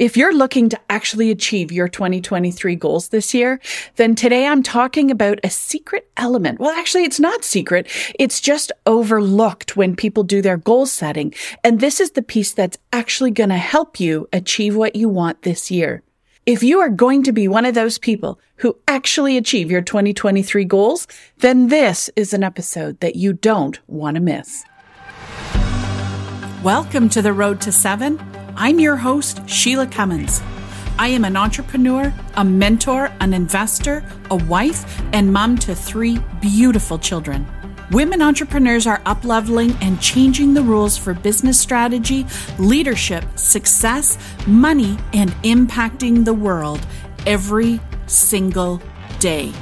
If you're looking to actually achieve your 2023 goals this year, then today I'm talking about a secret element. Well, actually, it's not secret. It's just overlooked when people do their goal setting. And this is the piece that's actually going to help you achieve what you want this year. If you are going to be one of those people who actually achieve your 2023 goals, then this is an episode that you don't want to miss. Welcome to the Road to Seven I'm your host, Shelagh Cummins. I am an entrepreneur, a mentor, an investor, a wife, and mom to three beautiful children. Women entrepreneurs are upleveling and changing the rules for business strategy, leadership, success, money, and impacting the world every single day.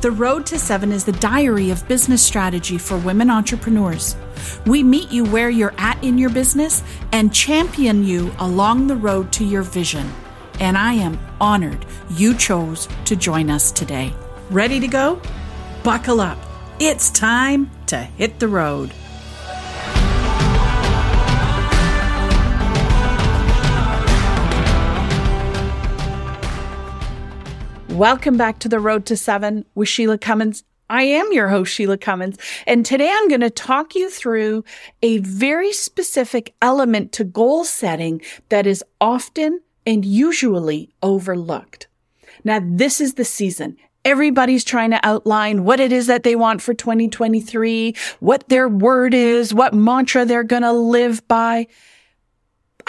The Road to Seven is the diary of business strategy for women entrepreneurs. We meet you where you're at in your business and champion you along the road to your vision. And I am honored you chose to join us today. Ready to go? Buckle up. It's time to hit the road. Welcome back to the Road to Seven with Shelagh Cummins. I am your host, Shelagh Cummins, and today I'm going to talk you through a very specific element to goal setting that is often and usually overlooked. Now, this is the season. Everybody's trying to outline what it is that they want for 2023, what their word is, what mantra they're going to live by.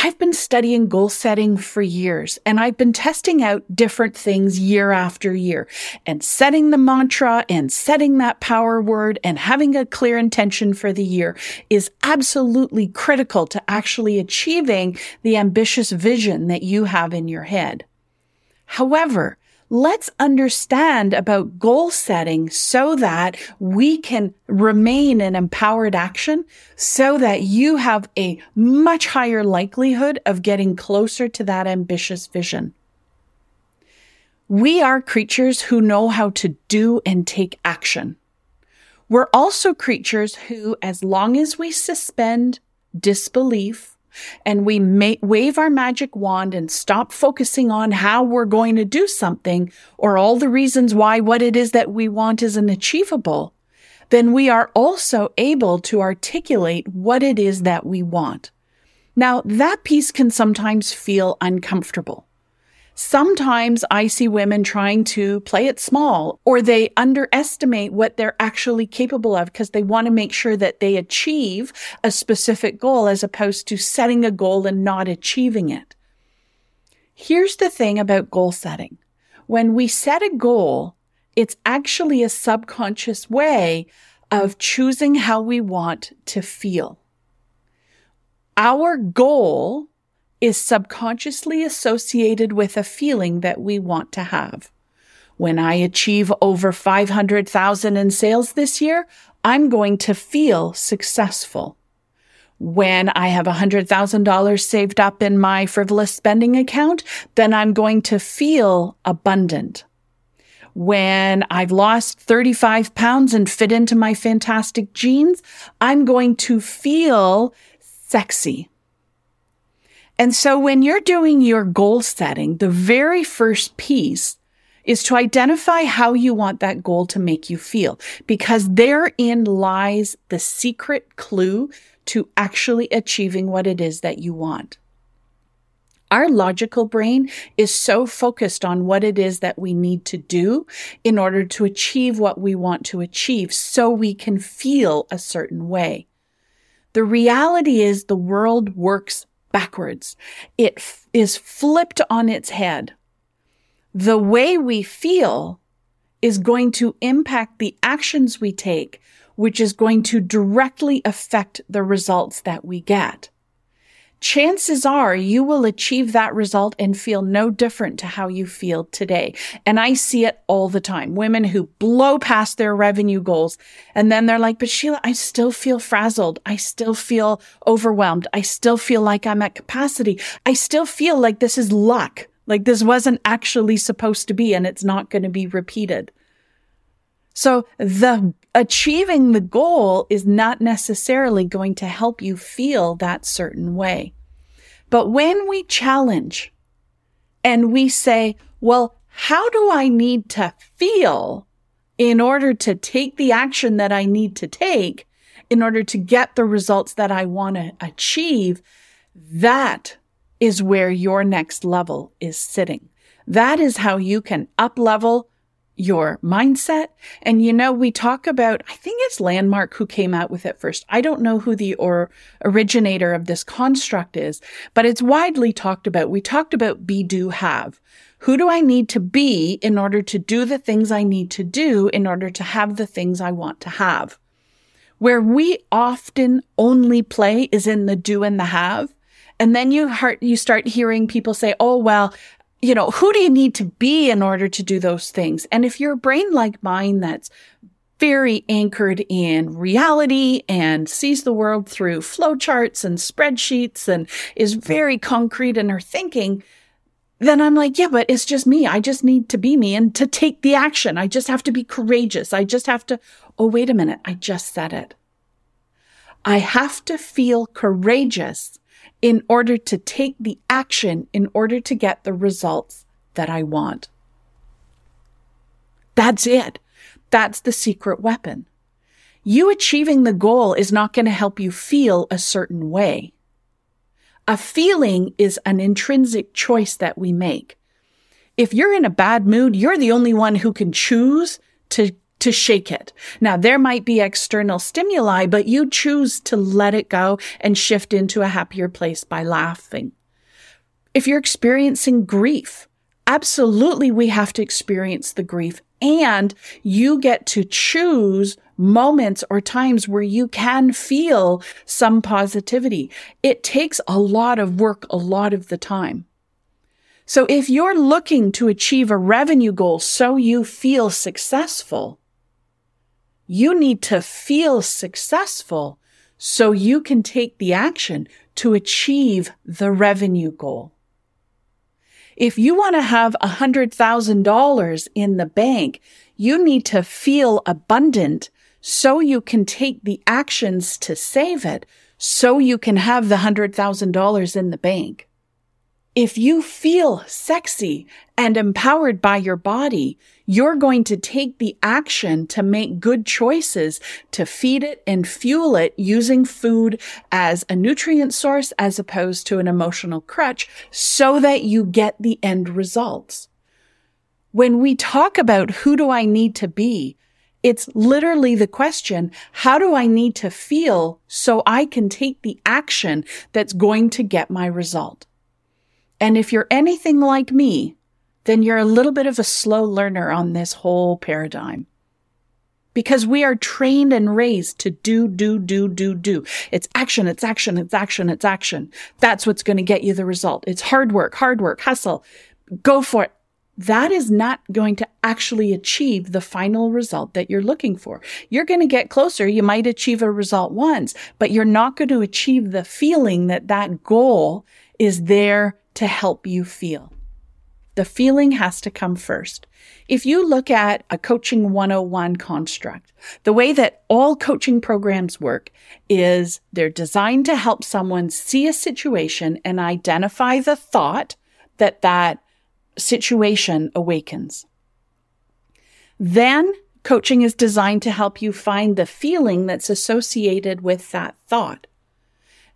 I've been studying goal setting for years and I've been testing out different things year after year and setting the mantra and setting that power word and having a clear intention for the year is absolutely critical to actually achieving the ambitious vision that you have in your head. However, let's understand about goal setting so that we can remain in empowered action so that you have a much higher likelihood of getting closer to that ambitious vision. We are creatures who know how to do and take action. We're also creatures who, as long as we suspend disbelief, and we wave our magic wand and stop focusing on how we're going to do something or all the reasons why what it is that we want isn't achievable, then we are also able to articulate what it is that we want. Now, that piece can sometimes feel uncomfortable. Sometimes I see women trying to play it small or they underestimate what they're actually capable of because they want to make sure that they achieve a specific goal as opposed to setting a goal and not achieving it. Here's the thing about goal setting. When we set a goal, it's actually a subconscious way of choosing how we want to feel. Our goal is subconsciously associated with a feeling that we want to have. When I achieve over 500,000 in sales this year, I'm going to feel successful. When I have $100,000 saved up in my frivolous spending account, then I'm going to feel abundant. When I've lost 35 pounds and fit into my fantastic jeans, I'm going to feel sexy. And so when you're doing your goal setting, the very first piece is to identify how you want that goal to make you feel, because therein lies the secret clue to actually achieving what it is that you want. Our logical brain is so focused on what it is that we need to do in order to achieve what we want to achieve so we can feel a certain way. The reality is the world works backwards. It f- is flipped on its head. The way we feel is going to impact the actions we take, which is going to directly affect the results that we get chances are you will achieve that result and feel no different to how you feel today. And I see it all the time. Women who blow past their revenue goals and then they're like, but Shelagh, I still feel frazzled. I still feel overwhelmed. I still feel like I'm at capacity. I still feel like this is luck. Like this wasn't actually supposed to be and it's not going to be repeated. So the achieving the goal is not necessarily going to help you feel that certain way. But when we challenge and we say, well, how do I need to feel in order to take the action that I need to take in order to get the results that I want to achieve? That is where your next level is sitting. That is how you can up level your mindset. And you know, we talk about, I think it's Landmark who came out with it first. I don't know who the or originator of this construct is, but it's widely talked about. We talked about be, do, have. Who do I need to be in order to do the things I need to do in order to have the things I want to have? Where we often only play is in the do and the have. And then you heart, you start hearing people say, Oh, well, you know, who do you need to be in order to do those things? And if you're a brain like mine that's very anchored in reality and sees the world through flowcharts and spreadsheets and is very concrete in her thinking, then I'm like, yeah, but it's just me. I just need to be me and to take the action. I just have to be courageous. I just have to, oh, wait a minute. I just said it. I have to feel courageous in order to take the action in order to get the results that I want. That's it. That's the secret weapon. You achieving the goal is not going to help you feel a certain way. A feeling is an intrinsic choice that we make. If you're in a bad mood, you're the only one who can choose to to shake it. Now there might be external stimuli, but you choose to let it go and shift into a happier place by laughing. If you're experiencing grief, absolutely we have to experience the grief and you get to choose moments or times where you can feel some positivity. It takes a lot of work a lot of the time. So if you're looking to achieve a revenue goal so you feel successful, you need to feel successful so you can take the action to achieve the revenue goal. If you want to have $100,000 in the bank, you need to feel abundant so you can take the actions to save it so you can have the $100,000 in the bank. If you feel sexy and empowered by your body, you're going to take the action to make good choices to feed it and fuel it using food as a nutrient source as opposed to an emotional crutch so that you get the end results. When we talk about who do I need to be, it's literally the question, how do I need to feel so I can take the action that's going to get my result? And if you're anything like me, then you're a little bit of a slow learner on this whole paradigm. Because we are trained and raised to do, do, do, do, do. It's action, it's action, it's action, it's action. That's what's going to get you the result. It's hard work, hard work, hustle. Go for it. That is not going to actually achieve the final result that you're looking for. You're going to get closer. You might achieve a result once, but you're not going to achieve the feeling that that goal is there to help you feel. The feeling has to come first. If you look at a coaching 101 construct, the way that all coaching programs work is they're designed to help someone see a situation and identify the thought that that situation awakens. Then coaching is designed to help you find the feeling that's associated with that thought.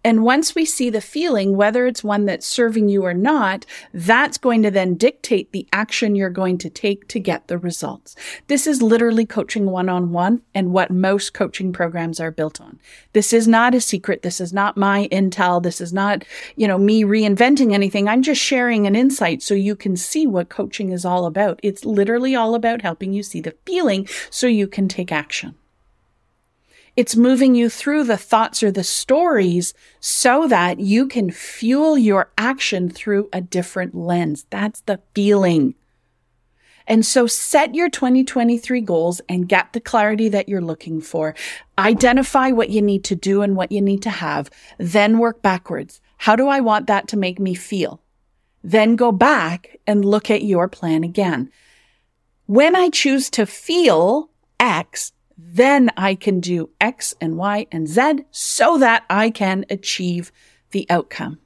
And once we see the feeling, whether it's one that's serving you or not, that's going to then dictate the action you're going to take to get the results. This is literally coaching one on one and what most coaching programs are built on. This is not a secret. This is not my intel. This is not, you know, me reinventing anything. I'm just sharing an insight so you can see what coaching is all about. It's literally all about helping you see the feeling so you can take action. It's moving you through the thoughts or the stories so that you can fuel your action through a different lens. That's the feeling. And so set your 2023 goals and get the clarity that you're looking for. Identify what you need to do and what you need to have. Then work backwards. How do I want that to make me feel? Then go back and look at your plan again. When I choose to feel X, then I can do X and Y and Z so that I can achieve the outcome.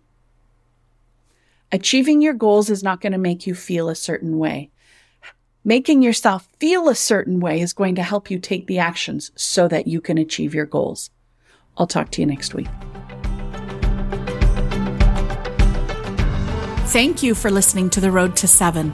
Achieving your goals is not going to make you feel a certain way. Making yourself feel a certain way is going to help you take the actions so that you can achieve your goals. I'll talk to you next week. Thank you for listening to The Road to Seven.